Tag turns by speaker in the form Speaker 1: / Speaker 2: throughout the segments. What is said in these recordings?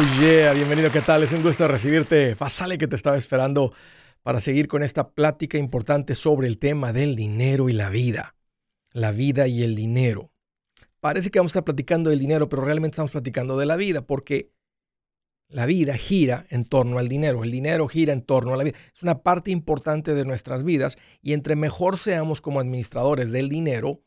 Speaker 1: Oh bienvenido, ¿qué tal? Es un gusto recibirte. Pasale que te estaba esperando para seguir con esta plática importante sobre el tema del dinero y la vida. La vida y el dinero. Parece que vamos a estar platicando del dinero, pero realmente estamos platicando de la vida porque la vida gira en torno al dinero, el dinero gira en torno a la vida. Es una parte importante de nuestras vidas y entre mejor seamos como administradores del dinero,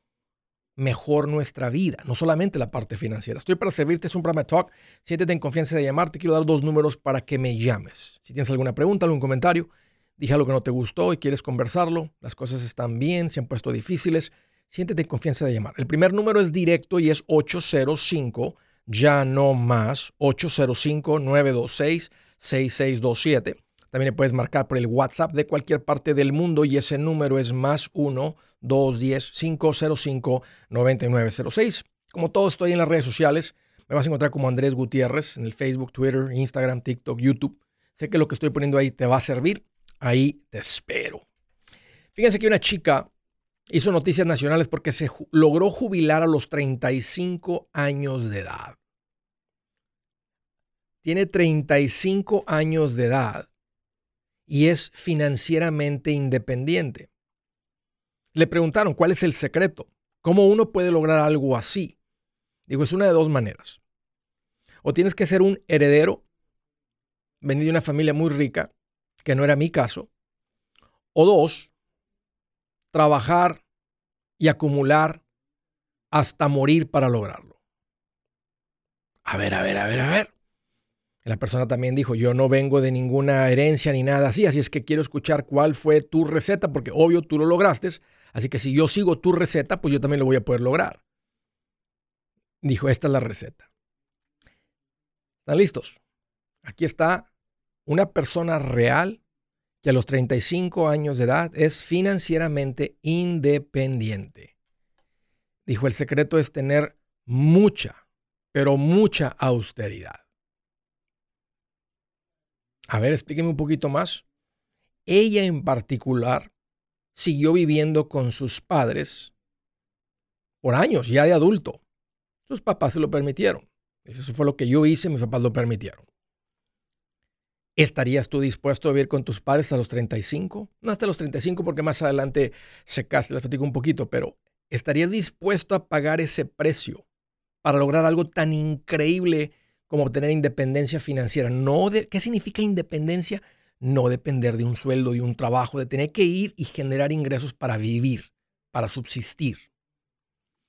Speaker 1: mejor nuestra vida, no solamente la parte financiera. Estoy para servirte, es un programa talk. Siéntete en confianza de llamarte. Quiero dar dos números para que me llames. Si tienes alguna pregunta, algún comentario, dije algo que no te gustó y quieres conversarlo, las cosas están bien, se han puesto difíciles, siéntete en confianza de llamar. El primer número es directo y es 805, ya no más, 805-926-6627. También le puedes marcar por el WhatsApp de cualquier parte del mundo y ese número es más 1 210-505-9906. Como todo, estoy en las redes sociales. Me vas a encontrar como Andrés Gutiérrez en el Facebook, Twitter, Instagram, TikTok, YouTube. Sé que lo que estoy poniendo ahí te va a servir. Ahí te espero. Fíjense que una chica hizo noticias nacionales porque se logró jubilar a los 35 años de edad. Tiene 35 años de edad y es financieramente independiente. Le preguntaron cuál es el secreto, cómo uno puede lograr algo así. Digo, es una de dos maneras. O tienes que ser un heredero, venir de una familia muy rica, que no era mi caso. O dos, trabajar y acumular hasta morir para lograrlo. A ver, a ver, a ver, a ver. La persona también dijo, yo no vengo de ninguna herencia ni nada así, así es que quiero escuchar cuál fue tu receta, porque obvio tú lo lograste, así que si yo sigo tu receta, pues yo también lo voy a poder lograr. Dijo, esta es la receta. ¿Están listos? Aquí está una persona real que a los 35 años de edad es financieramente independiente. Dijo, el secreto es tener mucha, pero mucha austeridad. A ver, explíqueme un poquito más. Ella en particular siguió viviendo con sus padres por años, ya de adulto. Sus papás se lo permitieron. Eso fue lo que yo hice, mis papás lo permitieron. ¿Estarías tú dispuesto a vivir con tus padres hasta los 35? No hasta los 35 porque más adelante se casa, les platico un poquito, pero ¿estarías dispuesto a pagar ese precio para lograr algo tan increíble como obtener independencia financiera. No de, ¿Qué significa independencia? No depender de un sueldo, de un trabajo, de tener que ir y generar ingresos para vivir, para subsistir.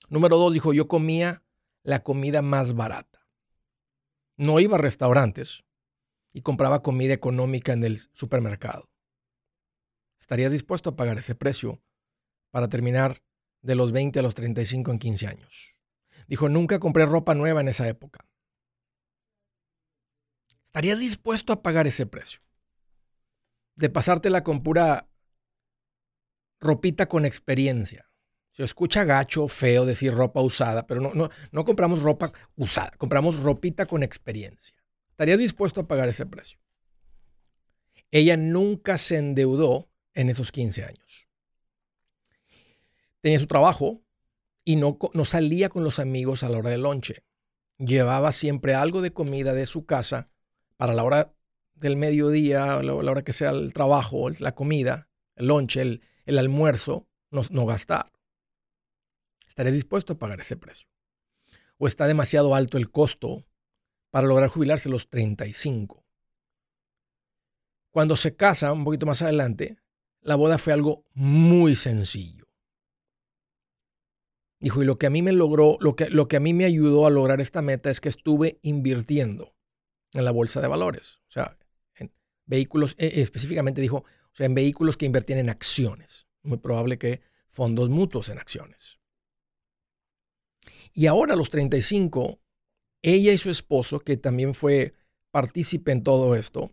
Speaker 1: Número dos, dijo, yo comía la comida más barata. No iba a restaurantes y compraba comida económica en el supermercado. ¿Estarías dispuesto a pagar ese precio para terminar de los 20 a los 35 en 15 años? Dijo, nunca compré ropa nueva en esa época. ¿Estarías dispuesto a pagar ese precio? De pasártela con pura ropita con experiencia. Se escucha gacho, feo decir ropa usada, pero no, no, no compramos ropa usada, compramos ropita con experiencia. ¿Estarías dispuesto a pagar ese precio? Ella nunca se endeudó en esos 15 años. Tenía su trabajo y no, no salía con los amigos a la hora del lonche. Llevaba siempre algo de comida de su casa para la hora del mediodía, la, hora que sea el trabajo, la comida, el lunch, el, almuerzo, no, gastar. ¿Estarías dispuesto a pagar ese precio? ¿O está demasiado alto el costo para lograr jubilarse a los 35? Cuando se casa, un poquito más adelante, la boda fue algo muy sencillo. Dijo, y lo que a mí me logró, lo que a mí me ayudó a lograr esta meta es que estuve invirtiendo en la bolsa de valores. O sea, en vehículos, eh, específicamente dijo, o sea, en vehículos que invierten en acciones. Muy probable que fondos mutuos en acciones. Y ahora a los 35, ella y su esposo, que también fue partícipe en todo esto,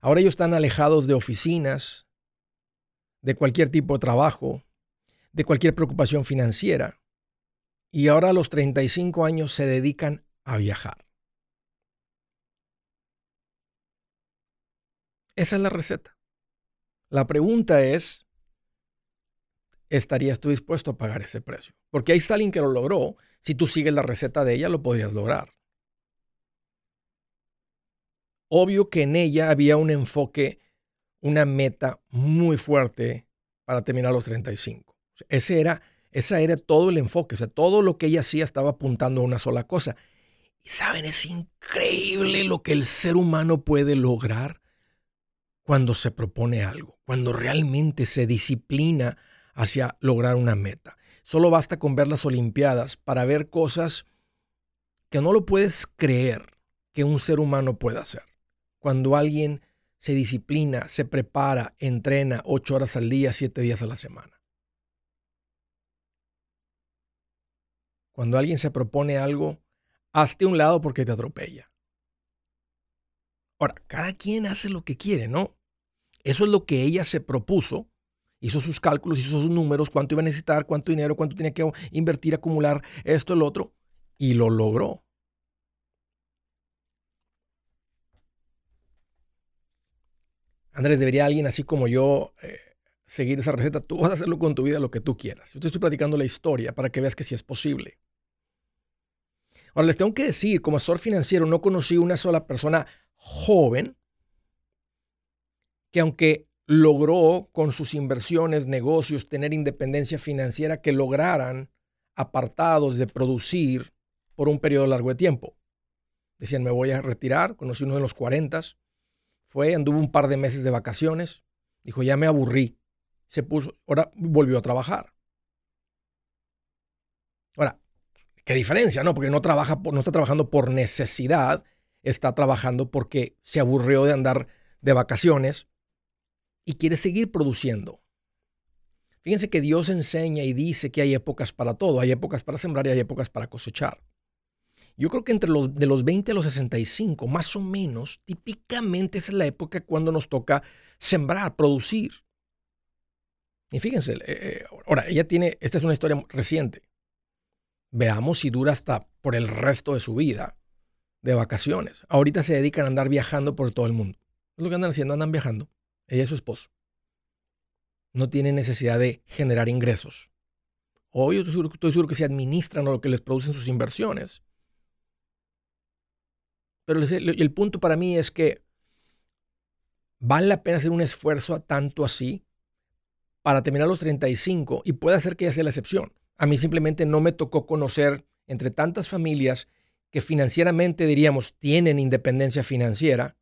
Speaker 1: ahora ellos están alejados de oficinas, de cualquier tipo de trabajo, de cualquier preocupación financiera. Y ahora a los 35 años se dedican a viajar. Esa es la receta. La pregunta es, ¿estarías tú dispuesto a pagar ese precio? Porque está alguien que lo logró. Si tú sigues la receta de ella, lo podrías lograr. obvio que en ella había un enfoque, una meta muy fuerte para terminar los 35. Ese era, esa era todo el enfoque, o sea, todo lo que ella hacía estaba apuntando a una sola cosa. Y saben, es increíble lo que el ser humano puede lograr cuando se propone algo, cuando realmente se disciplina hacia lograr una meta. Solo basta con ver las Olimpiadas para ver cosas que no lo puedes creer que un ser humano pueda hacer. Cuando alguien se disciplina, se prepara, entrena ocho horas al día, siete días a la semana. Cuando alguien se propone algo, hazte un lado porque te atropella. Ahora, cada quien hace lo que quiere, ¿no? Eso es lo que ella se propuso, hizo sus cálculos, hizo sus números, cuánto iba a necesitar, cuánto dinero, cuánto tenía que invertir, acumular, esto, el otro, y lo logró. Andrés, debería alguien así como yo eh, seguir esa receta. Tú vas a hacerlo con tu vida lo que tú quieras. Yo te estoy platicando la historia para que veas que sí es posible. Ahora, les tengo que decir, como asesor financiero, no conocí una sola persona joven que aunque logró con sus inversiones, negocios, tener independencia financiera, que lograran apartados de producir por un periodo largo de tiempo. Decían, me voy a retirar, conocí uno de los 40, fue, anduvo un par de meses de vacaciones, dijo, ya me aburrí, se puso, ahora volvió a trabajar. Ahora, qué diferencia, ¿no? Porque no trabaja, no está trabajando por necesidad, está trabajando porque se aburrió de andar de vacaciones y quiere seguir produciendo. Fíjense que Dios enseña y dice que hay épocas para todo, hay épocas para sembrar y hay épocas para cosechar. Yo creo que entre los de los 20 a los 65, más o menos, típicamente es la época cuando nos toca sembrar, producir. Y fíjense, eh, eh, ahora, ella tiene, esta es una historia reciente. Veamos si dura hasta por el resto de su vida de vacaciones. Ahorita se dedican a andar viajando por todo el mundo. Es lo que andan haciendo, andan viajando. Ella y su esposo. No tienen necesidad de generar ingresos. Hoy estoy seguro, estoy seguro que se administran lo que les producen sus inversiones pero el punto para mí es que vale la pena hacer un esfuerzo a tanto así para terminar los 35 y puede hacer que ella sea la excepción. A mí simplemente no me tocó conocer entre tantas familias que financieramente diríamos tienen independencia financiera,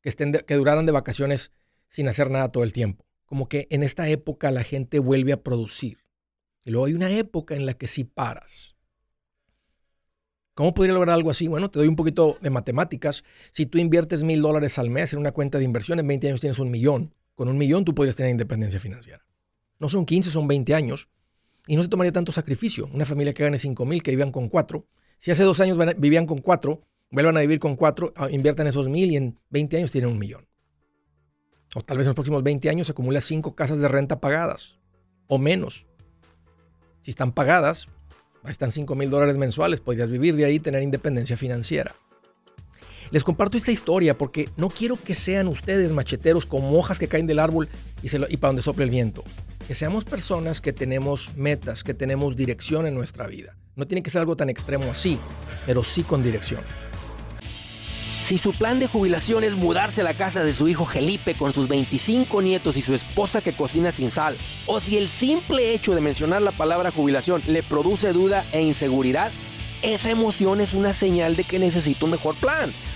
Speaker 1: que, estén que duraran de vacaciones sin hacer nada todo el tiempo. Como que en esta época la gente vuelve a producir. Y luego hay una época en la que sí paras. ¿Cómo podría lograr algo así? Bueno, te doy un poquito de matemáticas. Si tú inviertes mil dólares al mes en una cuenta de inversión, en 20 años tienes un millón. Con un millón tú podrías tener independencia financiera. No son 15, son 20 años. Y no se tomaría tanto sacrificio. Una familia que gane 5 mil, que vivan con 4. Si hace dos años vivían con 4, vuelvan a vivir con 4, ah, inviertan esos mil y en 20 años tienen un millón. O tal vez en los próximos 20 años se acumula 5 casas de renta pagadas. O menos. Si están pagadas, Ahí están 5 mil dólares mensuales, podrías vivir de ahí y tener independencia financiera. Les comparto esta historia porque no quiero que sean ustedes macheteros como hojas que caen del árbol y, y para donde sople el viento. Que seamos personas que tenemos metas, que tenemos dirección en nuestra vida. No tiene que ser algo tan extremo así, pero sí con dirección.
Speaker 2: Si su plan de jubilación es mudarse a la casa de su hijo Felipe con sus 25 nietos y su esposa que cocina sin sal, o si el simple hecho de mencionar la palabra jubilación le produce duda e inseguridad, esa emoción es una señal de que necesita un mejor plan.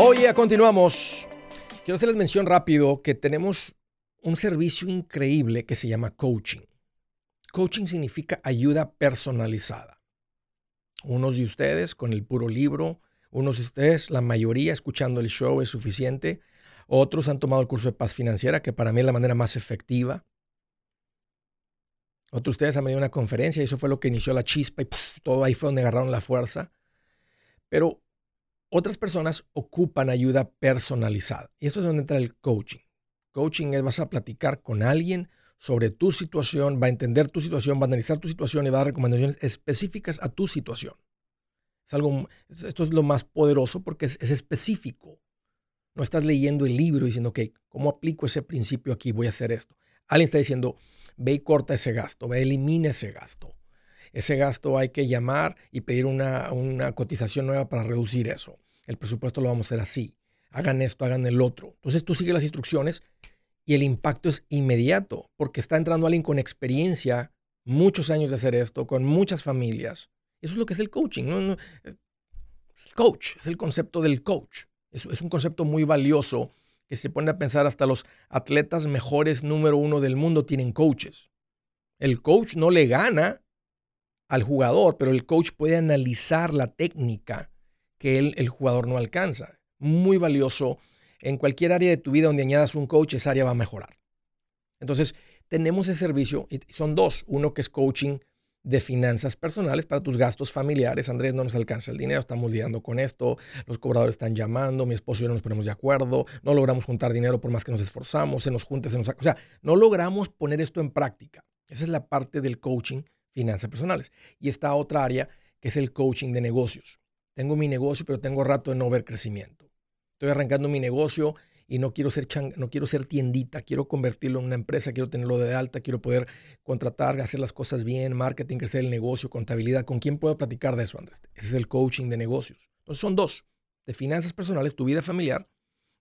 Speaker 1: Oye, continuamos. Quiero hacerles mención rápido que tenemos un servicio increíble que se llama coaching. Coaching significa ayuda personalizada. Unos de ustedes con el puro libro, unos de ustedes, la mayoría escuchando el show es suficiente. Otros han tomado el curso de paz financiera, que para mí es la manera más efectiva. Otros de ustedes han venido a una conferencia y eso fue lo que inició la chispa y todo ahí fue donde agarraron la fuerza. Pero otras personas ocupan ayuda personalizada. Y esto es donde entra el coaching. Coaching es vas a platicar con alguien sobre tu situación, va a entender tu situación, va a analizar tu situación y va a dar recomendaciones específicas a tu situación. Es algo, esto es lo más poderoso porque es, específico. No estás leyendo el libro diciendo, ok, ¿cómo aplico ese principio aquí? Voy a hacer esto. Alguien está diciendo, ve y corta ese gasto, ve, elimina ese gasto ese gasto hay que llamar y pedir una, cotización nueva para reducir eso. El presupuesto lo vamos a hacer así. Hagan esto, hagan el otro. Entonces tú sigues las instrucciones y el impacto es inmediato porque está entrando alguien con experiencia, muchos años de hacer esto, con muchas familias. Eso es lo que es el coaching. ¿no? Eh, coach, es el concepto del coach. Es, es un concepto muy valioso que se pone a pensar hasta los atletas mejores número uno del mundo tienen coaches. El coach no le gana al jugador, pero el coach puede analizar la técnica que el jugador no alcanza. Muy valioso. En cualquier área de tu vida donde añadas un coach, esa área va a mejorar. Entonces, tenemos ese servicio y son dos. Uno que es coaching de finanzas personales para tus gastos familiares. Andrés, no nos alcanza el dinero, estamos lidiando con esto, los cobradores están llamando, mi esposo y yo no nos ponemos de acuerdo, no logramos juntar dinero por más que nos esforzamos, se nos junta, se nos... O sea, no logramos poner esto en práctica. Esa es la parte del coaching finanzas personales. Y está otra área que es el coaching de negocios. Tengo mi negocio, pero tengo rato de no ver crecimiento. Estoy arrancando mi negocio y no quiero ser no quiero ser tiendita, quiero convertirlo en una empresa, quiero tenerlo de alta, quiero poder contratar, hacer las cosas bien, marketing, crecer el negocio, contabilidad. ¿Con quién puedo platicar de eso, Andrés? Ese es el coaching de negocios. Entonces son dos, de finanzas personales, tu vida familiar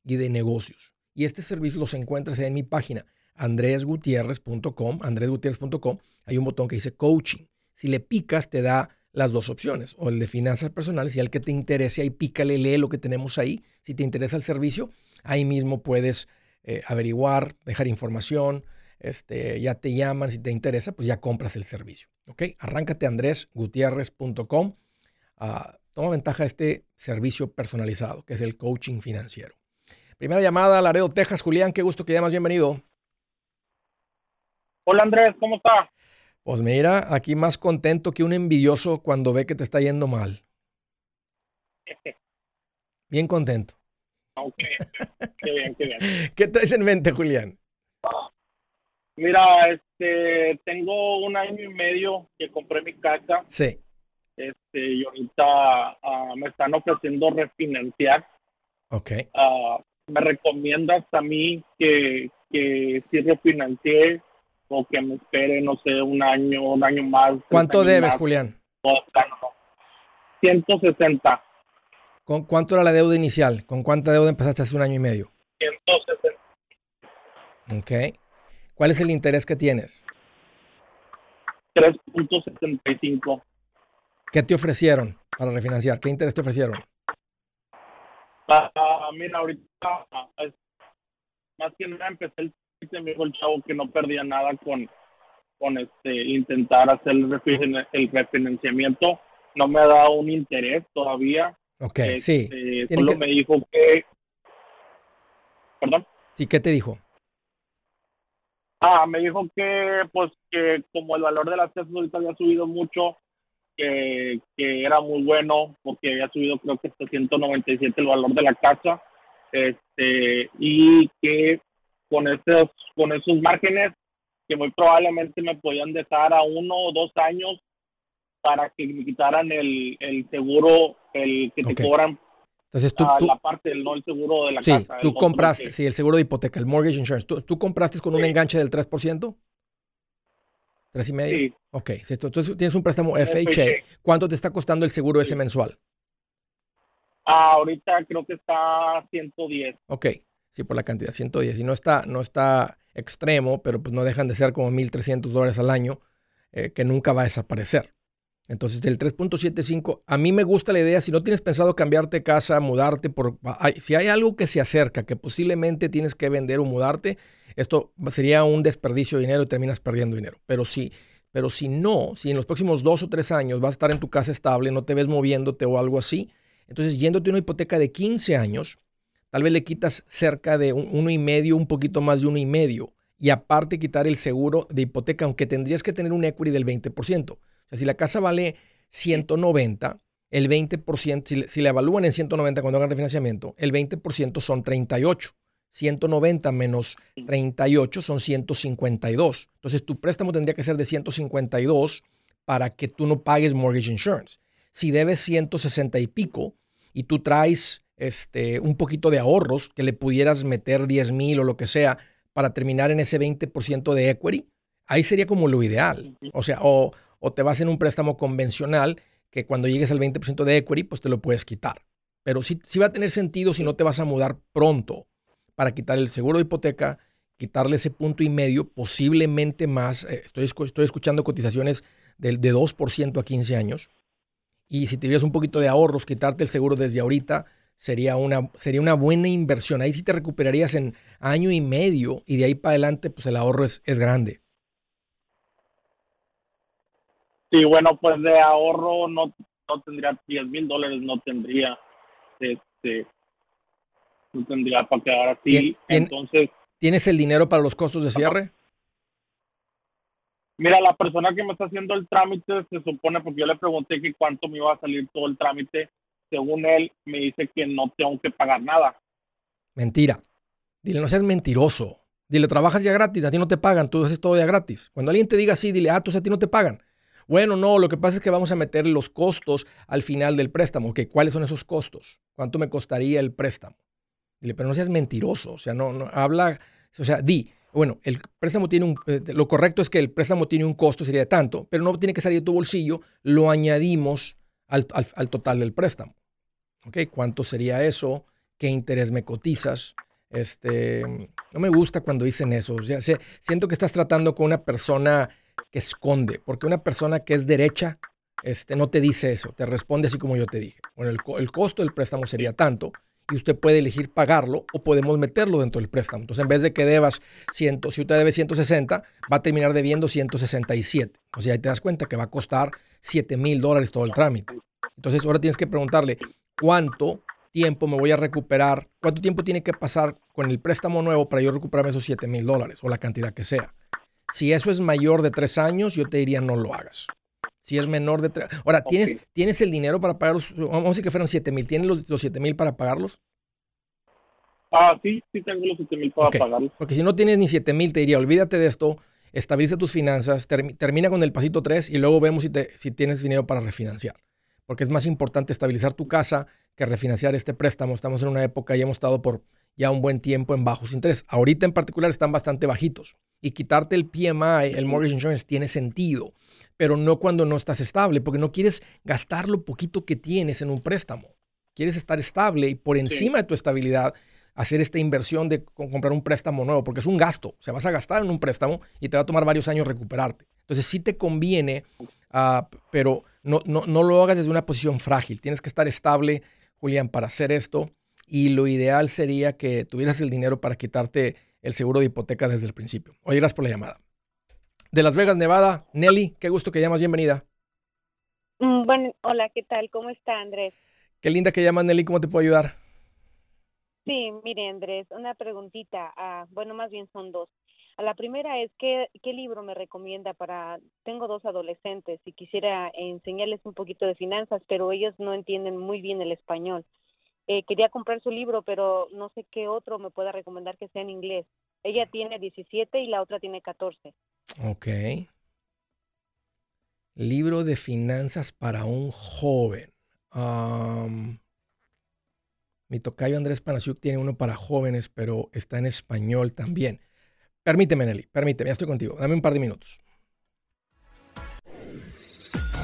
Speaker 1: y de negocios. Y este servicio los encuentras en mi página andresgutierrez.com, andresgutierrez.com, hay un botón que dice coaching. Si le picas, te da las dos opciones, o el de finanzas personales, y al que te interese, ahí pícale, lee lo que tenemos ahí. Si te interesa el servicio, ahí mismo puedes eh, averiguar, dejar información, este, ya te llaman, si te interesa, pues ya compras el servicio. ¿Ok? Arráncate andresgutierrez.com. Ah, toma ventaja de este servicio personalizado, que es el coaching financiero. Primera llamada, Laredo, Texas. Julián, qué gusto que llamas, bienvenido.
Speaker 3: Hola Andrés, ¿cómo está?
Speaker 1: Pues mira, aquí más contento que un envidioso cuando ve que te está yendo mal. Bien contento.
Speaker 3: Ok, qué bien, qué bien.
Speaker 1: ¿Qué traes en mente, Julián?
Speaker 3: Mira, este, tengo un año y medio que compré mi casa.
Speaker 1: Sí.
Speaker 3: Este, y ahorita ah, me están ofreciendo refinanciar.
Speaker 1: Ok.
Speaker 3: Uh, ¿Me recomiendas a mí que, que si refinancié o que me espere, no sé, un año, un año más.
Speaker 1: ¿Cuánto debes, Julián?
Speaker 3: 160.
Speaker 1: ¿Con cuánto era la deuda inicial? ¿Con cuánta deuda empezaste hace un año y medio?
Speaker 3: 160.
Speaker 1: Ok. ¿Cuál es el interés que tienes?
Speaker 3: 3.75.
Speaker 1: ¿Qué te ofrecieron para refinanciar? ¿Qué interés te ofrecieron?
Speaker 3: Ah, mira, ahorita más que nada empecé el me dijo el chavo que no perdía nada con, con este intentar hacer el refinanciamiento. No me ha dado un interés todavía.
Speaker 1: Ok, sí.
Speaker 3: Este, solo me dijo que... ¿Perdón?
Speaker 1: Sí, ¿qué te dijo?
Speaker 3: Ah, me dijo que, pues, que como el valor de las casas ahorita había subido mucho, que, que era muy bueno, porque había subido creo que hasta 197 el valor de la casa, este, y que con esos, con esos márgenes, que muy probablemente me podían dejar a uno o dos años para que me quitaran el, el seguro, el que te cobran
Speaker 1: entonces tú,
Speaker 3: la parte del no el seguro de la
Speaker 1: sí, tú compraste, sí, el seguro de hipoteca, el mortgage insurance. ¿Tú, compraste con un enganche del 3%? ¿Tres y medio? Sí. Ok, entonces tienes un préstamo FHA. ¿Cuánto te está costando el seguro ese mensual?
Speaker 3: Ah, ahorita creo que está 110.
Speaker 1: Ok, sí, por la cantidad, 110. Y no está, no está extremo, pero pues no dejan de ser como 1.300 dólares al año, eh, que nunca va a desaparecer. Entonces, el 3.75, a mí me gusta la idea, si no tienes pensado cambiarte casa, mudarte, por, si hay algo que se acerca, que posiblemente tienes que vender o mudarte, esto sería un desperdicio de dinero y terminas perdiendo dinero. Pero si, pero si no, si en los próximos dos o tres años vas a estar en tu casa estable, no te ves moviéndote o algo así, entonces yéndote una hipoteca de 15 años, tal vez le quitas cerca de uno y medio, un poquito más de uno y medio, y aparte quitar el seguro de hipoteca, aunque tendrías que tener un equity del 20%. O sea, si la casa vale 190, el 20%, si si le evalúan en 190 cuando hagan refinanciamiento, el 20% son 38. 190 menos 38 son 152. Entonces tu préstamo tendría que ser de 152 para que tú no pagues mortgage insurance. Si debes 160 y pico y tú traes este, un poquito de ahorros que le pudieras meter 10 mil o lo que sea para terminar en ese 20% de equity, ahí sería como lo ideal. O sea, o, o te vas en un préstamo convencional que cuando llegues al 20% de equity, pues te lo puedes quitar. Pero sí, va a tener sentido si no te vas a mudar pronto para quitar el seguro de hipoteca, quitarle ese punto y medio, posiblemente más. Eh, estoy, estoy escuchando cotizaciones de, de 2% a 15 años. Y si tuvieras un poquito de ahorros, quitarte el seguro desde ahorita sería una, sería una buena inversión. Ahí sí te recuperarías en año y medio y de ahí para adelante, pues el ahorro es, es grande.
Speaker 3: Sí, bueno, pues de ahorro no, no tendría 10 mil dólares, no tendría, este, no tendría para quedar así. Entonces.
Speaker 1: ¿Tienes el dinero para los costos de cierre?
Speaker 3: Mira, la persona que me está haciendo el trámite se supone, porque yo le pregunté que cuánto me iba a salir todo el trámite, según él me dice que no tengo que pagar nada.
Speaker 1: Mentira. Dile, no seas mentiroso. Dile, trabajas ya gratis, a ti no te pagan, tú haces todo ya gratis. Cuando alguien te diga así, dile, ah, tú a ti no te pagan. Bueno, no, lo que pasa es que vamos a meter los costos al final del préstamo. Okay, ¿Cuáles son esos costos? ¿Cuánto me costaría el préstamo? Dile, pero no seas mentiroso, o sea, no, no habla, o sea, di, bueno, el préstamo tiene un, eh, lo correcto es que el préstamo tiene un costo, sería de tanto, pero no tiene que salir de tu bolsillo, lo añadimos al, total del préstamo. ¿Ok? ¿Cuánto sería eso? ¿Qué interés me cotizas? Este, no me gusta cuando dicen eso. O sea, siento que estás tratando con una persona que esconde, porque una persona que es derecha este, no te dice eso, te responde así como yo te dije. Bueno, el, costo del préstamo sería tanto y usted puede elegir pagarlo o podemos meterlo dentro del préstamo. Entonces, en vez de que debas 100, si usted debe 160, va a terminar debiendo 167. O sea, ahí te das cuenta que va a costar 7 mil dólares todo el trámite. Entonces, ahora tienes que preguntarle cuánto tiempo me voy a recuperar, cuánto tiempo tiene que pasar con el préstamo nuevo para yo recuperarme esos 7 mil dólares o la cantidad que sea. Si eso es mayor de tres años, yo te diría no lo hagas. Si es menor de tres. Ahora, ¿tienes, ¿tienes el dinero para pagarlos? Vamos a decir que fueran 7 mil. ¿Tienes los, los 7 mil para pagarlos?
Speaker 3: Ah, sí, sí tengo los 7 mil para pagarlos.
Speaker 1: Porque si no tienes ni 7 mil, te diría, olvídate de esto, estabiliza tus finanzas, termina con el pasito 3 y luego vemos si, te, si tienes dinero para refinanciar. Porque es más importante estabilizar tu casa que refinanciar este préstamo. Estamos en una época y hemos estado por ya un buen tiempo en bajos intereses. Ahorita en particular están bastante bajitos. Y quitarte el PMI, el Mortgage Insurance, tiene sentido, pero no cuando no estás estable, porque no quieres gastar lo poquito que tienes en un préstamo. Quieres estar estable y por encima de tu estabilidad hacer esta inversión de comprar un préstamo nuevo, porque es un gasto. O sea, vas a gastar en un préstamo y te va a tomar varios años recuperarte. Entonces sí te conviene, ah, pero no, no, no lo hagas desde una posición frágil. Tienes que estar estable, Julián, para hacer esto y lo ideal sería que tuvieras el dinero para quitarte el seguro de hipoteca desde el principio. Oye, gracias por la llamada. De Las Vegas, Nevada, Nelly, qué gusto que llamas, bienvenida.
Speaker 4: Mm, bueno, hola, ¿qué tal? ¿Cómo está Andrés?
Speaker 1: Qué linda que llamas, Nelly, ¿cómo te puedo ayudar?
Speaker 4: Sí, mire Andrés, una preguntita, ah, bueno, más bien son dos. La primera es, ¿qué, ¿qué libro me recomienda para, tengo dos adolescentes y quisiera enseñarles un poquito de finanzas, pero ellos no entienden muy bien el español. Eh, quería comprar su libro, pero no sé qué otro me pueda recomendar que sea en inglés. Ella tiene 17 y la otra tiene 14.
Speaker 1: Ok. Libro de finanzas para un joven. mi tocayo Andrés Panasiuk tiene uno para jóvenes, pero está en español también. Permíteme, Nelly, permíteme, ya estoy contigo. Dame un par de minutos.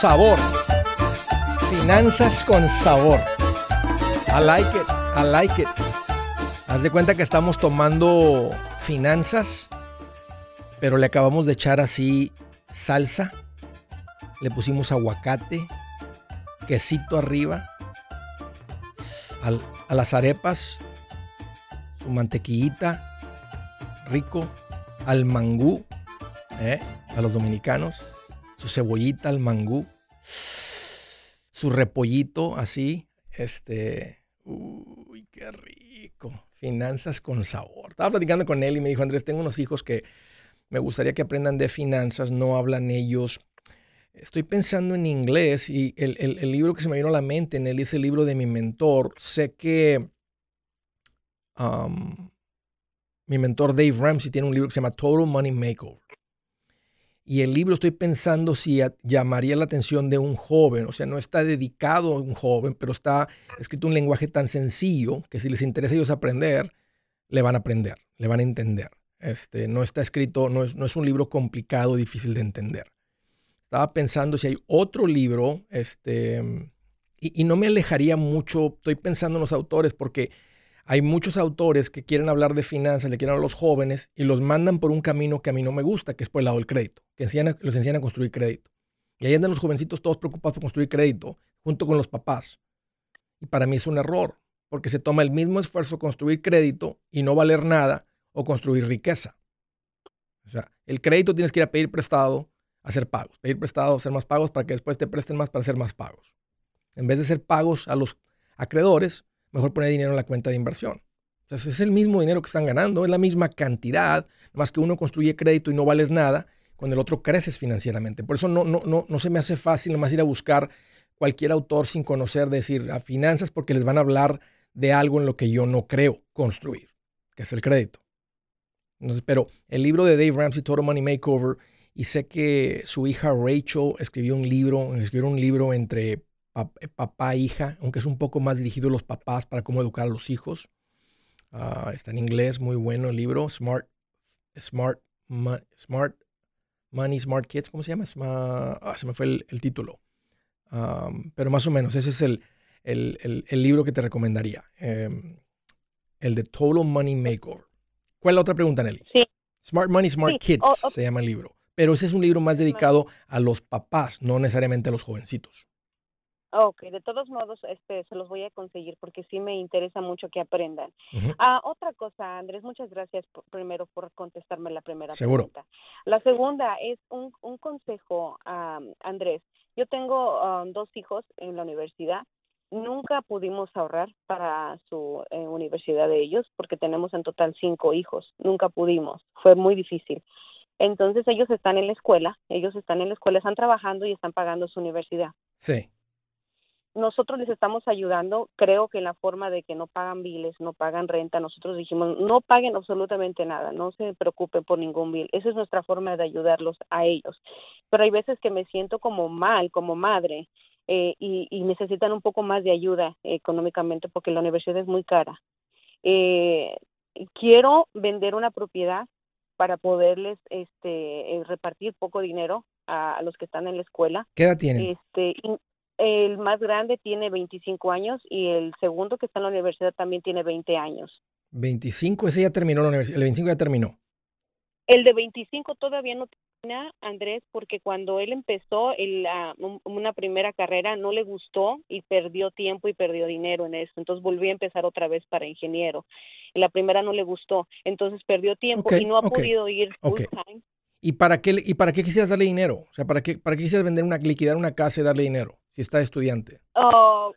Speaker 1: Sabor. Finanzas con sabor. I like it, I like it. Haz de cuenta que estamos tomando finanzas, pero le acabamos de echar así salsa. Le pusimos aguacate, quesito arriba. a las arepas, su mantequillita, rico, al mangú, ¿eh? a los dominicanos su cebollita al mangú, su repollito así, este, uy, qué rico, finanzas con sabor. Estaba platicando con él y me dijo, Andrés, tengo unos hijos que me gustaría que aprendan de finanzas, no hablan ellos. Estoy pensando en inglés y el, libro que se me vino a la mente en él es el libro de mi mentor. Sé que mi mentor Dave Ramsey tiene un libro que se llama Total Money Makeover. Y el libro estoy pensando si llamaría la atención de un joven, o sea, no está dedicado a un joven, pero está escrito un lenguaje tan sencillo que si les interesa a ellos aprender, le van a aprender, le van a entender. Este, no está escrito, no es, no es un libro complicado, difícil de entender. Estaba pensando si hay otro libro, este, y, y no me alejaría mucho, estoy pensando en los autores, porque hay muchos autores que quieren hablar de finanzas, le quieren a los jóvenes y los mandan por un camino que a mí no me gusta, que es por el lado del crédito, que los enseñan a construir crédito. Y ahí andan los jovencitos todos preocupados por construir crédito, junto con los papás. Y para mí es un error, porque se toma el mismo esfuerzo construir crédito y no valer nada o construir riqueza. O sea, el crédito tienes que ir a pedir prestado, hacer pagos, pedir prestado, hacer más pagos para que después te presten más para hacer más pagos. En vez de hacer pagos a los acreedores, mejor poner dinero en la cuenta de inversión. Sea, es el mismo dinero que están ganando, es la misma cantidad, más que uno construye crédito y no vales nada, cuando el otro creces financieramente. Por eso no, no, no, no se me hace fácil nomás ir a buscar cualquier autor sin conocer, decir, a finanzas, porque les van a hablar de algo en lo que yo no creo construir, que es el crédito. Entonces, pero el libro de Dave Ramsey, Total Money Makeover, y sé que su hija Rachel escribió un libro, escribió un libro entre eh, papá e hija, aunque es un poco más dirigido a los papás para cómo educar a los hijos. Ah, está en inglés, muy bueno el libro. Smart, Smart, Smart Money, Smart Kids, ¿cómo se llama? Ah, se me fue el, título. pero más o menos, ese es el, el, el libro que te recomendaría. Em, el de Total Money Makeover. ¿Cuál es la otra pregunta, Nelly?
Speaker 4: Sí.
Speaker 1: Smart Money, Smart Kids se llama el libro. Pero ese es un libro más dedicado a los papás, no necesariamente a los jovencitos.
Speaker 4: Ok, de todos modos, este, se los voy a conseguir porque sí me interesa mucho que aprendan. Ah, otra cosa, Andrés, muchas gracias primero por contestarme la primera
Speaker 1: Seguro.
Speaker 4: pregunta. La segunda es un, un consejo, Andrés. Yo tengo ah, dos hijos en la universidad. Nunca pudimos ahorrar para su eh, universidad de ellos porque tenemos en total cinco hijos. Nunca pudimos. Fue muy difícil. Entonces ellos están en la escuela, ellos están en la escuela, están trabajando y están pagando su universidad.
Speaker 1: Sí
Speaker 4: nosotros les estamos ayudando, creo que en la forma de que no pagan biles, no pagan renta, nosotros dijimos, no paguen absolutamente nada, no se preocupen por ningún bill. Esa es nuestra forma de ayudarlos a ellos. Pero hay veces que me siento como mal, como madre, eh, y, necesitan un poco más de ayuda económicamente porque la universidad es muy cara. Eh, quiero vender una propiedad para poderles este, eh, repartir poco dinero a, los que están en la escuela.
Speaker 1: ¿Qué edad tienen?
Speaker 4: Este, el más grande tiene 25 años y el segundo que está en la universidad también tiene 20 años.
Speaker 1: 25, ese ya terminó la universidad, el 25 ya terminó.
Speaker 4: El de 25 todavía no termina, Andrés, porque cuando él empezó el, una primera carrera no le gustó y perdió tiempo y perdió dinero en eso. Entonces volvió a empezar otra vez para ingeniero. En la primera no le gustó, entonces perdió tiempo y no ha podido ir full time.
Speaker 1: ¿Y para qué, y para qué quisieras darle dinero? O sea, ¿para qué, para qué quisieras vender una, liquidar una casa y darle dinero? Si está estudiante?
Speaker 4: Oh,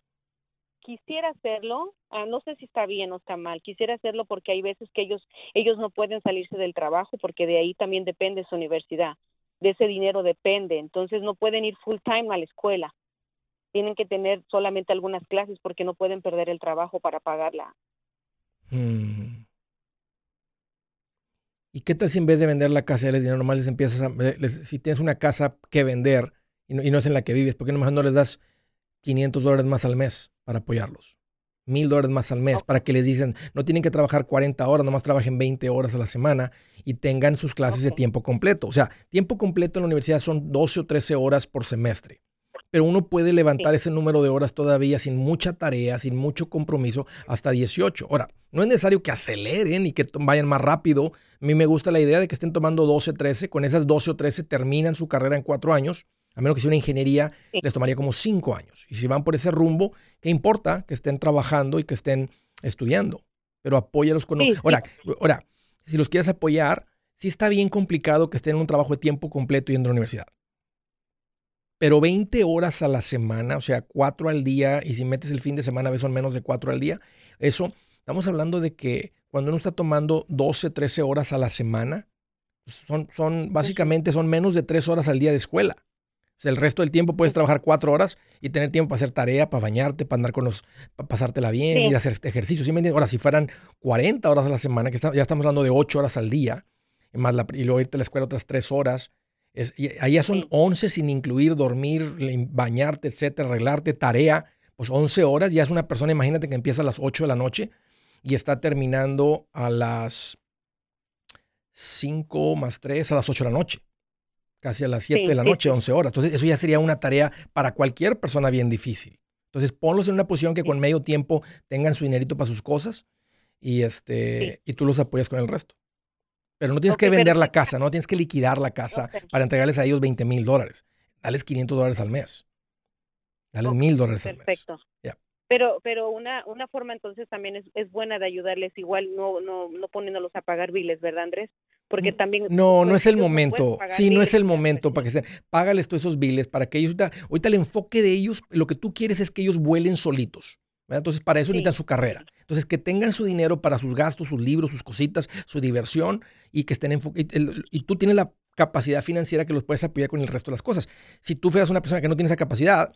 Speaker 4: quisiera hacerlo, ah, no sé si está bien o está mal, quisiera hacerlo porque hay veces que ellos, ellos no pueden salirse del trabajo porque de ahí también depende su universidad, de ese dinero depende, entonces no pueden ir full time a la escuela, tienen que tener solamente algunas clases porque no pueden perder el trabajo para pagarla.
Speaker 1: Mm. ¿Y qué tal si en vez de vender la casa y les dinero normal les empiezas a, si tienes una casa que vender, y no, es en la que vives, ¿por qué nomás no les das 500 dólares más al mes para apoyarlos? Mil dólares más al mes para que les dicen, no tienen que trabajar 40 horas, nomás trabajen 20 horas a la semana y tengan sus clases de tiempo completo. O sea, tiempo completo en la universidad son 12 o 13 horas por semestre. Pero uno puede levantar ese número de horas todavía sin mucha tarea, sin mucho compromiso, hasta 18. Ahora, no es necesario que aceleren y que vayan más rápido. A mí me gusta la idea de que estén tomando 12, 13. Con esas 12 o 13 terminan su carrera en cuatro años a menos que sea una ingeniería, les tomaría como cinco años. Y si van por ese rumbo, ¿qué importa que estén trabajando y que estén estudiando? Pero apóyalos con... ahora, ahora, si los quieres apoyar, sí está bien complicado que estén en un trabajo de tiempo completo yendo a la universidad. Pero 20 horas a la semana, o sea, cuatro al día, y si metes el fin de semana, ves son menos de cuatro al día, eso, estamos hablando de que cuando uno está tomando 12, 13 horas a la semana, son, son básicamente son menos de tres horas al día de escuela el resto del tiempo puedes trabajar cuatro horas y tener tiempo para hacer tarea, para bañarte, para andar con los, para pasártela bien, ir a hacer ejercicio. ¿sí me entiendes? Ahora, si fueran 40 horas a la semana, que ya estamos hablando de 8 horas al día, y, más y luego irte a la escuela otras 3 horas, es, ahí ya son 11 sin incluir dormir, bañarte, etcétera, arreglarte, tarea. Pues 11 horas, ya es una persona, imagínate que empieza a las 8 de la noche y está terminando a las 5 más 3, a las 8 de la noche casi a las 7 de la noche, 11 horas. Entonces, eso ya sería una tarea para cualquier persona bien difícil. Entonces, ponlos en una posición que con medio tiempo tengan su dinerito para sus cosas y, este, y tú los apoyas con el resto. Pero no tienes que vender la casa, no tienes que liquidar la casa para entregarles a ellos 20 mil dólares. Dales 500 dólares al mes. Dales mil dólares al mes.
Speaker 4: Perfecto. Pero, pero una, una forma entonces también es, es buena de ayudarles, igual no, no, no poniéndolos a pagar biles, ¿verdad, Andrés? Porque también...
Speaker 1: No, no es el momento. sí, no es el momento para que sean. Págales todos esos biles para que ellos... Ahorita, el enfoque de ellos, lo que tú quieres es que ellos vuelen solitos. Entonces, para eso necesitan su carrera. Entonces, que tengan su dinero para sus gastos, sus libros, sus cositas, su diversión y que estén enfocados. Y, tú tienes la capacidad financiera que los puedes apoyar con el resto de las cosas. Si tú fueras una persona que no tiene esa capacidad,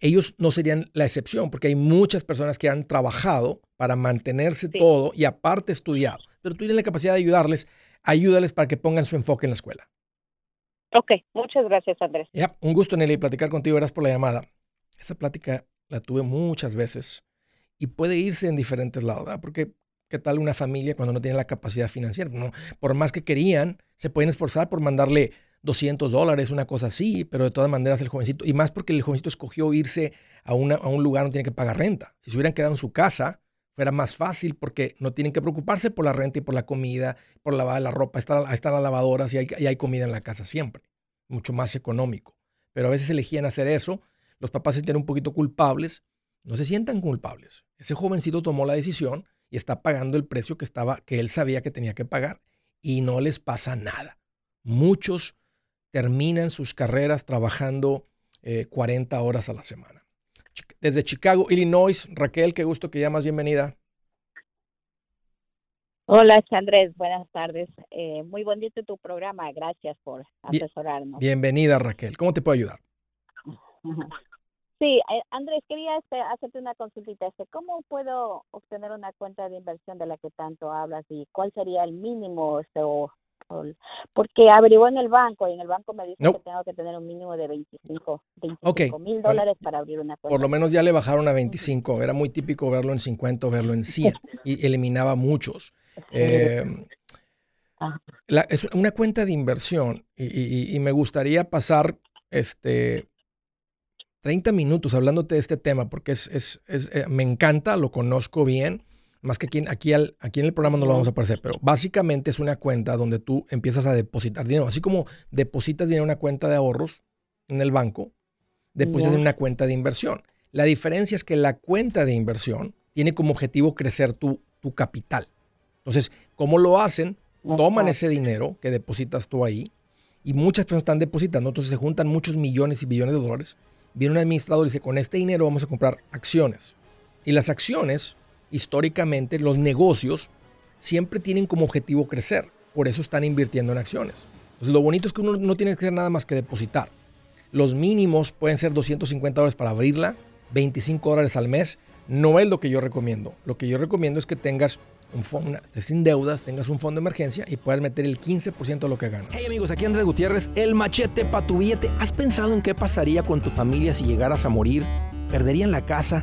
Speaker 1: ellos no serían la excepción, porque hay muchas personas que han trabajado para mantenerse todo y aparte estudiado. Pero tú tienes la capacidad de ayudarles ayúdales para que pongan su enfoque en la escuela.
Speaker 4: Ok, muchas gracias, Andrés.
Speaker 1: Ya, un gusto, Nelly, platicar contigo. Gracias por la llamada. Esa plática la tuve muchas veces y puede irse en diferentes lados, ¿verdad? Porque, ¿qué tal una familia cuando no tiene la capacidad financiera? No, por más que querían, se pueden esforzar por mandarle 200 dólares, una cosa así, pero de todas maneras el jovencito, y más porque el jovencito escogió irse a, una, a un lugar donde tiene que pagar renta. Si se hubieran quedado en su casa, fuera más fácil porque no tienen que preocuparse por la renta y por la comida, por lavar la ropa, están, están las lavadoras y hay, comida en la casa siempre, mucho más económico. Pero a veces elegían hacer eso, los papás se sienten un poquito culpables. No se sientan culpables. Ese jovencito tomó la decisión y está pagando el precio que, estaba, que él sabía que tenía que pagar y no les pasa nada. Muchos terminan sus carreras trabajando 40 eh, horas a la semana. Desde Chicago, Illinois, Raquel, qué gusto que llamas, bienvenida.
Speaker 5: Hola, Andrés, buenas tardes. Eh, muy bonito tu programa, gracias por asesorarnos.
Speaker 1: Bienvenida, Raquel. ¿Cómo te puedo ayudar?
Speaker 5: Sí, eh, Andrés, quería este, hacerte una consultita. Este, ¿Cómo puedo obtener una cuenta de inversión de la que tanto hablas y cuál sería el mínimo este, o porque averiguó en el banco y en el banco me dice que tengo que tener un mínimo de 25 mil dólares para abrir una cuenta.
Speaker 1: Por lo menos ya le bajaron a 25. Era muy típico verlo en 50 o verlo en 100 y eliminaba muchos. Eh, es una cuenta de inversión y, me gustaría pasar este 30 minutos hablándote de este tema porque es, es, es eh, me encanta, lo conozco bien más que aquí, aquí, aquí en el programa no lo vamos a aparecer, pero básicamente es una cuenta donde tú empiezas a depositar dinero. Así como depositas dinero en una cuenta de ahorros en el banco, depositas en una cuenta de inversión. La diferencia es que la cuenta de inversión tiene como objetivo crecer tu, tu capital. Entonces, ¿cómo lo hacen? Toman ese dinero que depositas tú ahí y muchas personas están depositando, entonces se juntan muchos millones y billones de dólares. Viene un administrador y dice, con este dinero vamos a comprar acciones. Y las acciones históricamente los negocios siempre tienen como objetivo crecer. Por eso están invirtiendo en acciones. Lo bonito es que uno no tiene que hacer nada más que depositar. Los mínimos pueden ser 250 dólares para abrirla, 25 dólares al mes. No es lo que yo recomiendo. Lo que yo recomiendo es que tengas un fondo, sin deudas, tengas un fondo de emergencia y puedas meter el 15% de lo que ganas.
Speaker 2: Hey amigos, aquí Andrés Gutiérrez, el machete para tu billete. ¿Has pensado en qué pasaría con tu familia si llegaras a morir? ¿Perderían la casa?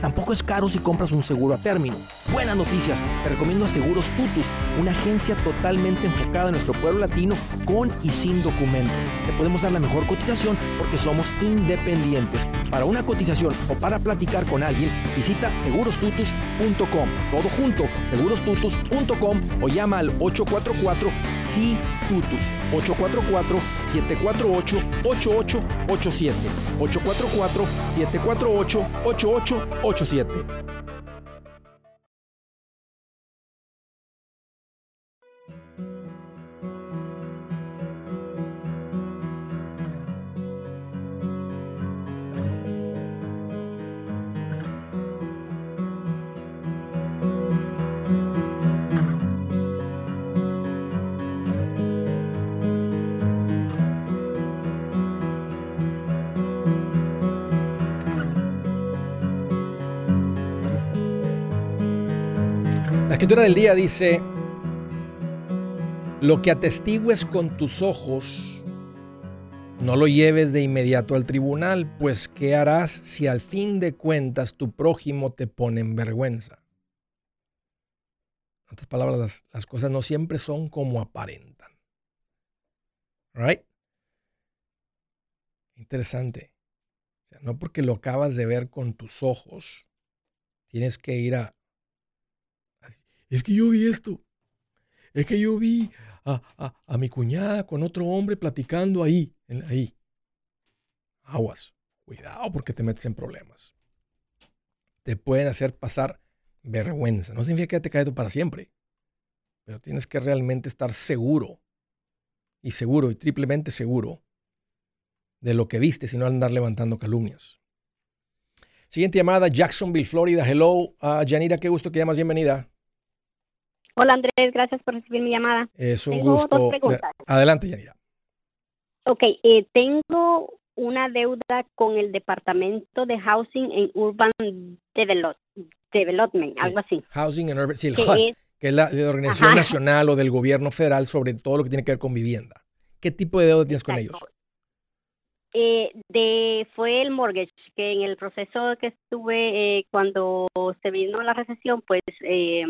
Speaker 2: Tampoco es caro si compras un seguro a término. Buenas noticias, te recomiendo a Seguros Tutus, una agencia totalmente enfocada en nuestro pueblo latino con y sin documentos. Te podemos dar la mejor cotización porque somos independientes. Para una cotización o para platicar con alguien, visita segurostutus.com. Todo junto, segurostutus.com o llama al 844 sí Tutus 844-748-8887 844-748-8887
Speaker 1: escritura del día dice, lo que atestigues con tus ojos, no lo lleves de inmediato al tribunal, pues ¿qué harás si al fin de cuentas tu prójimo te pone en vergüenza? En otras palabras, las, cosas no siempre son como aparentan. Right? Interesante. No porque lo acabas de ver con tus ojos, tienes que ir a, es que yo vi esto. Es que yo vi a, mi cuñada con otro hombre platicando ahí, ahí. Aguas, cuidado porque te metes en problemas. Te pueden hacer pasar vergüenza. No significa que te caes para siempre, pero tienes que realmente estar seguro y seguro y triplemente seguro de lo que viste, si no andar levantando calumnias. Siguiente llamada, Jacksonville, Florida. Hello, uh, Yanira, qué gusto que llamas, bienvenida.
Speaker 6: Hola Andrés, gracias por recibir mi llamada.
Speaker 1: Es un gusto. Adelante, Yanira.
Speaker 6: Ok, eh, tengo una deuda con el Departamento de Housing and Urban Development, algo así.
Speaker 1: Housing and Urban, sí, el HUD, que es la, Organización Nacional o del Gobierno Federal sobre todo lo que tiene que ver con vivienda. ¿Qué tipo de deuda tienes con ellos?
Speaker 6: Eh, de, fue el mortgage, que en el proceso que estuve eh, cuando se vino la recesión, pues eh,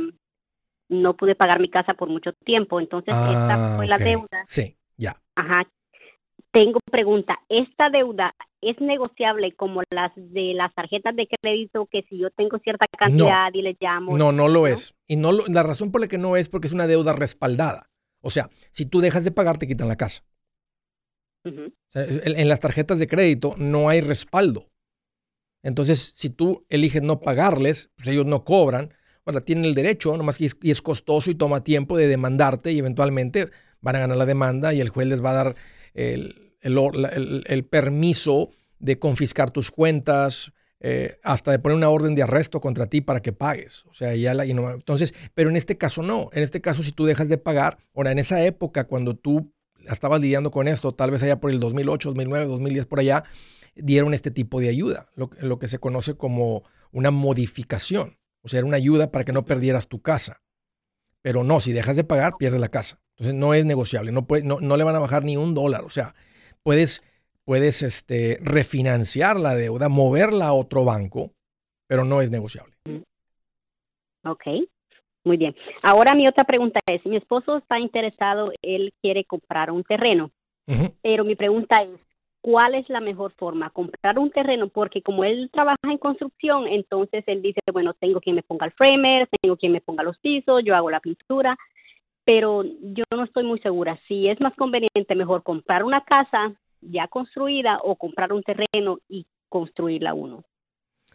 Speaker 6: no pude pagar mi casa por mucho tiempo, entonces esta ah, fue la deuda.
Speaker 1: Sí, ya.
Speaker 6: Ajá. tengo pregunta, ¿esta deuda es negociable como las de las tarjetas de crédito que si yo tengo cierta cantidad y le llamo?
Speaker 1: No, no lo es. Y no la razón por la que no es porque es una deuda respaldada. O sea, si tú dejas de pagar te quitan la casa. en, las tarjetas de crédito no hay respaldo. Entonces, si tú eliges no pagarles, pues ellos no cobran. Bueno, tienen el derecho, nomás que y es costoso y toma tiempo de demandarte y eventualmente van a ganar la demanda y el juez les va a dar el, permiso de confiscar tus cuentas, eh, hasta de poner una orden de arresto contra ti para que pagues. O sea, ya la, entonces, pero en este caso no. En este caso, si tú dejas de pagar, ahora en esa época, cuando tú estabas lidiando con esto, tal vez allá por el 2008, 2009, 2010, por allá, dieron este tipo de ayuda, lo que se conoce como una modificación. O sea, era una ayuda para que no perdieras tu casa. Pero no, si dejas de pagar, pierdes la casa. Entonces no es negociable, no, puede, no, no le van a bajar ni un dólar. O sea, puedes, puedes este, refinanciar la deuda, moverla a otro banco, pero no es negociable. Mm.
Speaker 6: Ok, muy bien. Ahora mi otra pregunta es, mi esposo está interesado, él quiere comprar un terreno, pero mi pregunta es, ¿cuál es la mejor forma? Comprar un terreno, porque como él trabaja en construcción, entonces él dice, bueno, tengo quien me ponga el framer, tengo quien me ponga los pisos, yo hago la pintura, pero yo no estoy muy segura si es más conveniente mejor comprar una casa ya construida o comprar un terreno y construirla uno.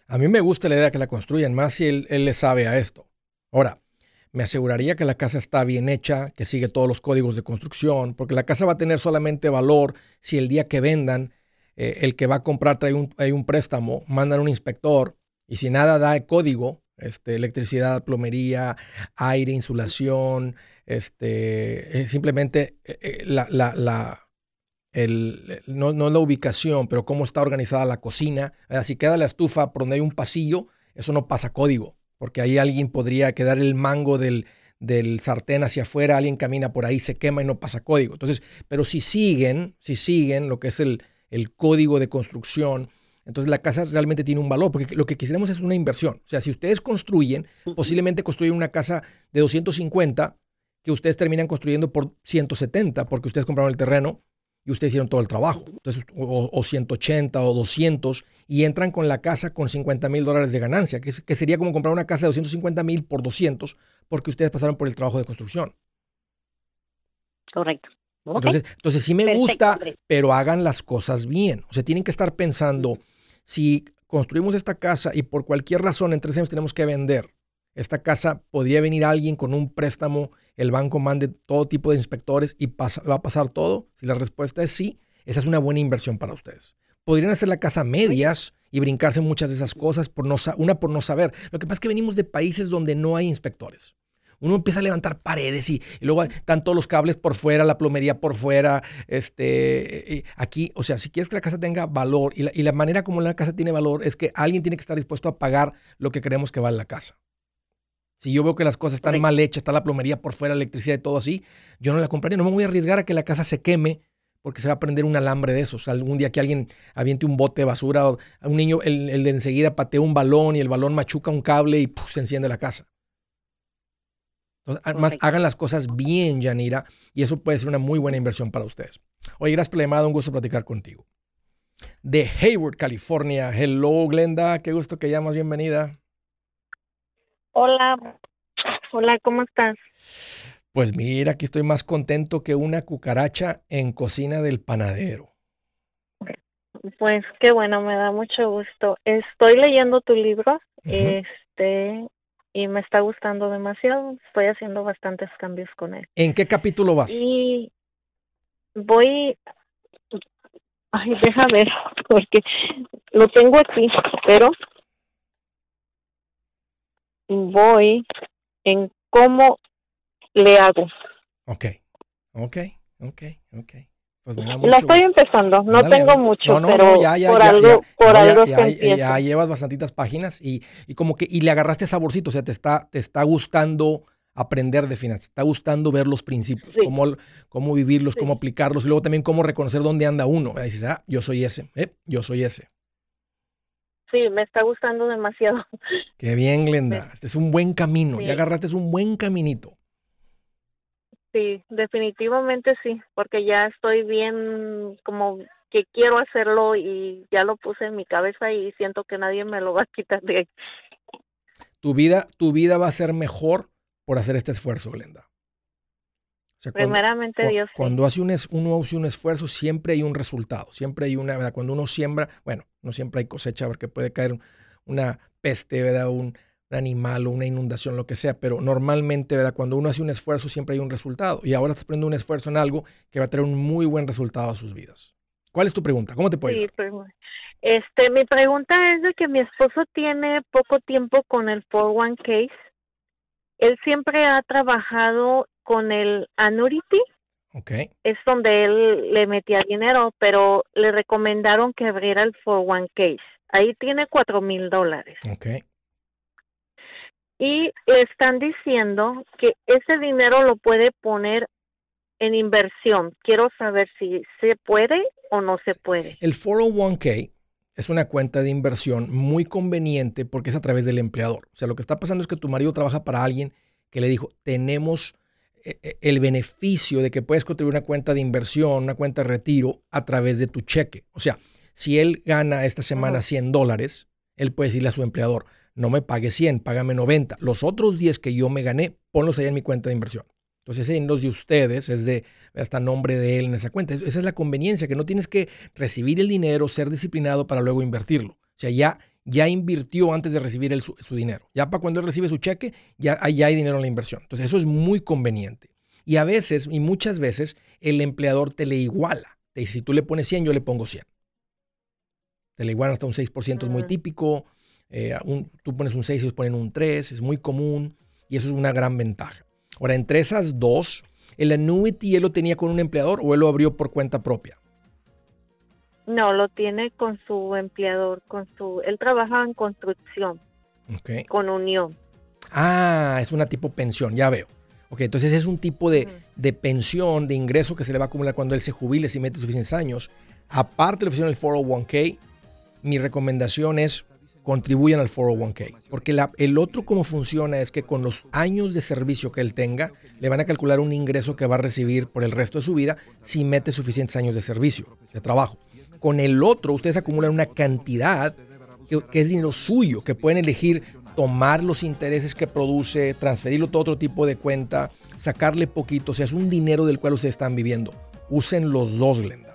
Speaker 1: A mí me gusta la idea que la construyan, más si él, le sabe a esto. Ahora, me aseguraría que la casa está bien hecha, que sigue todos los códigos de construcción, porque la casa va a tener solamente valor si el día que vendan, eh, el que va a comprar trae un, hay un préstamo, mandan un inspector y si nada da el código, este, electricidad, plomería, aire, insulación, este, simplemente eh, eh, la, la, la el, no, no, la ubicación, pero cómo está organizada la cocina. Si queda la estufa por donde hay un pasillo, eso no pasa código, porque ahí alguien podría quedar el mango del, del sartén hacia afuera, alguien camina por ahí, se quema y no pasa código. Entonces, pero si siguen, si siguen lo que es el, el código de construcción, entonces la casa realmente tiene un valor, porque lo que quisiéramos es una inversión. O sea, si ustedes construyen, posiblemente construyen una casa de 250 que ustedes terminan construyendo por 170 porque ustedes compraron el terreno y ustedes hicieron todo el trabajo. Entonces, o, 180 o 200 y entran con la casa con 50 mil dólares de ganancia, que, que, sería como comprar una casa de 250 mil por 200 porque ustedes pasaron por el trabajo de construcción.
Speaker 6: Correcto.
Speaker 1: Entonces, entonces sí me gusta, pero hagan las cosas bien. O sea, tienen que estar pensando, si construimos esta casa y por cualquier razón en tres años tenemos que vender, esta casa podría venir alguien con un préstamo, el banco mande todo tipo de inspectores y va a pasar todo. Si la respuesta es sí, esa es una buena inversión para ustedes. Podrían hacer la casa medias y brincarse muchas de esas cosas, por no, una por no saber. Lo que pasa es que venimos de países donde no hay inspectores. Uno empieza a levantar paredes y, luego están todos los cables por fuera, la plomería por fuera. Este, aquí, o sea, si quieres que la casa tenga valor y la, y la manera como la casa tiene valor es que alguien tiene que estar dispuesto a pagar lo que creemos que vale la casa. Si yo veo que las cosas están mal hechas, está la plomería por fuera, electricidad y todo así, yo no la compraría. No me voy a arriesgar a que la casa se queme porque se va a prender un alambre de esos. Algún día que alguien aviente un bote de basura, o un niño, el, de enseguida patea un balón y el balón machuca un cable y se enciende la casa. Entonces, además, hagan las cosas bien, Yanira, y eso puede ser una muy buena inversión para ustedes. Oye, gracias por la llamada, un gusto platicar contigo. De Hayward, California. Hello, Glenda, qué gusto que llamas, bienvenida.
Speaker 7: Hola, hola, ¿cómo estás?
Speaker 1: Pues mira, aquí estoy más contento que una cucaracha en cocina del panadero.
Speaker 7: Pues qué bueno, me da mucho gusto. Estoy leyendo tu libro, este, y me está gustando demasiado. Estoy haciendo bastantes cambios con él.
Speaker 1: ¿En qué capítulo vas?
Speaker 7: Y voy, ay, deja ver, porque lo tengo aquí, pero voy en cómo le hago.
Speaker 1: Ok, ok, ok, ok.
Speaker 7: Pues la estoy empezando, no tengo mucho, pero ya, ya, por algo, por algo
Speaker 1: ya, llevas bastantitas páginas y, y, como que y le agarraste saborcito, o sea, te está, te está gustando aprender de finanzas, te está gustando ver los principios, cómo, cómo vivirlos, cómo aplicarlos y luego también cómo reconocer dónde anda uno. dices, ah, yo soy ese, eh, yo soy ese
Speaker 7: sí, me está gustando demasiado.
Speaker 1: Qué bien, Glenda. Este es un buen camino. Ya agarraste un buen caminito.
Speaker 7: Sí, definitivamente sí, porque ya estoy bien como que quiero hacerlo y ya lo puse en mi cabeza y siento que nadie me lo va a quitar de ahí.
Speaker 1: Tu vida, tu vida va a ser mejor por hacer este esfuerzo, Glenda.
Speaker 7: Primeramente Dios.
Speaker 1: Cuando hace un uno hace un esfuerzo, siempre hay un resultado. Siempre hay una, cuando uno siembra, bueno, no siempre hay cosecha porque puede caer una peste, ¿verdad? Un, un animal o una inundación, lo que sea, pero normalmente, ¿verdad? Cuando uno hace un esfuerzo, siempre hay un resultado. Y ahora estás poniendo un esfuerzo en algo que va a tener un muy buen resultado a sus vidas. ¿Cuál es tu pregunta? ¿Cómo te puedo sí,
Speaker 7: pues, este, mi pregunta es de que mi esposo tiene poco tiempo con el 401k. Él siempre ha trabajado con el annuity.
Speaker 1: Okay.
Speaker 7: Es donde él le metía dinero, pero le recomendaron que abriera el 401k. Ahí tiene cuatro mil dólares.
Speaker 1: Okay
Speaker 7: y le están diciendo que ese dinero lo puede poner en inversión. Quiero saber si se puede o no se puede.
Speaker 1: El 401k es una cuenta de inversión muy conveniente porque es a través del empleador. O sea, lo que está pasando es que tu marido trabaja para alguien que le dijo, tenemos el beneficio de que puedes contribuir una cuenta de inversión, una cuenta de retiro a través de tu cheque. O sea, si él gana esta semana 100 dólares, él puede decirle a su empleador, no me pague 100, págame 90. Los otros 10 que yo me gané, ponlos ahí en mi cuenta de inversión. Entonces, ese los de ustedes es de hasta nombre de él en esa cuenta. Esa es la conveniencia, que no tienes que recibir el dinero, ser disciplinado para luego invertirlo. O sea, ya, ya invirtió antes de recibir el, su, dinero. Ya para cuando él recibe su cheque, ya, ya hay dinero en la inversión. Entonces, eso es muy conveniente. Y a veces, y muchas veces, el empleador te le iguala. Te dice, si tú le pones 100, yo le pongo 100. Te le igualan hasta un 6%, es muy típico. Eh, tú pones un 6 y ellos ponen un 3, es muy común y eso es una gran ventaja. Ahora, entre esas dos, ¿el annuity él lo tenía con un empleador o él lo abrió por cuenta propia?
Speaker 7: No, lo tiene con su empleador, con su, él trabaja en construcción, con Unión.
Speaker 1: Ah, es una tipo pensión, ya veo. Ok, entonces es un tipo de, de, pensión, de ingreso que se le va a acumular cuando él se jubile si mete suficientes años. Aparte de la opción del 401k, mi recomendación es contribuyan al 401k. Porque el otro cómo funciona es que con los años de servicio que él tenga, le van a calcular un ingreso que va a recibir por el resto de su vida si mete suficientes años de servicio, de trabajo. Con el otro, ustedes acumulan una cantidad que, es dinero suyo, que pueden elegir tomar los intereses que produce, transferirlo a otro tipo de cuenta, sacarle poquito, o sea, es un dinero del cual ustedes están viviendo. Usen los dos, Glenda.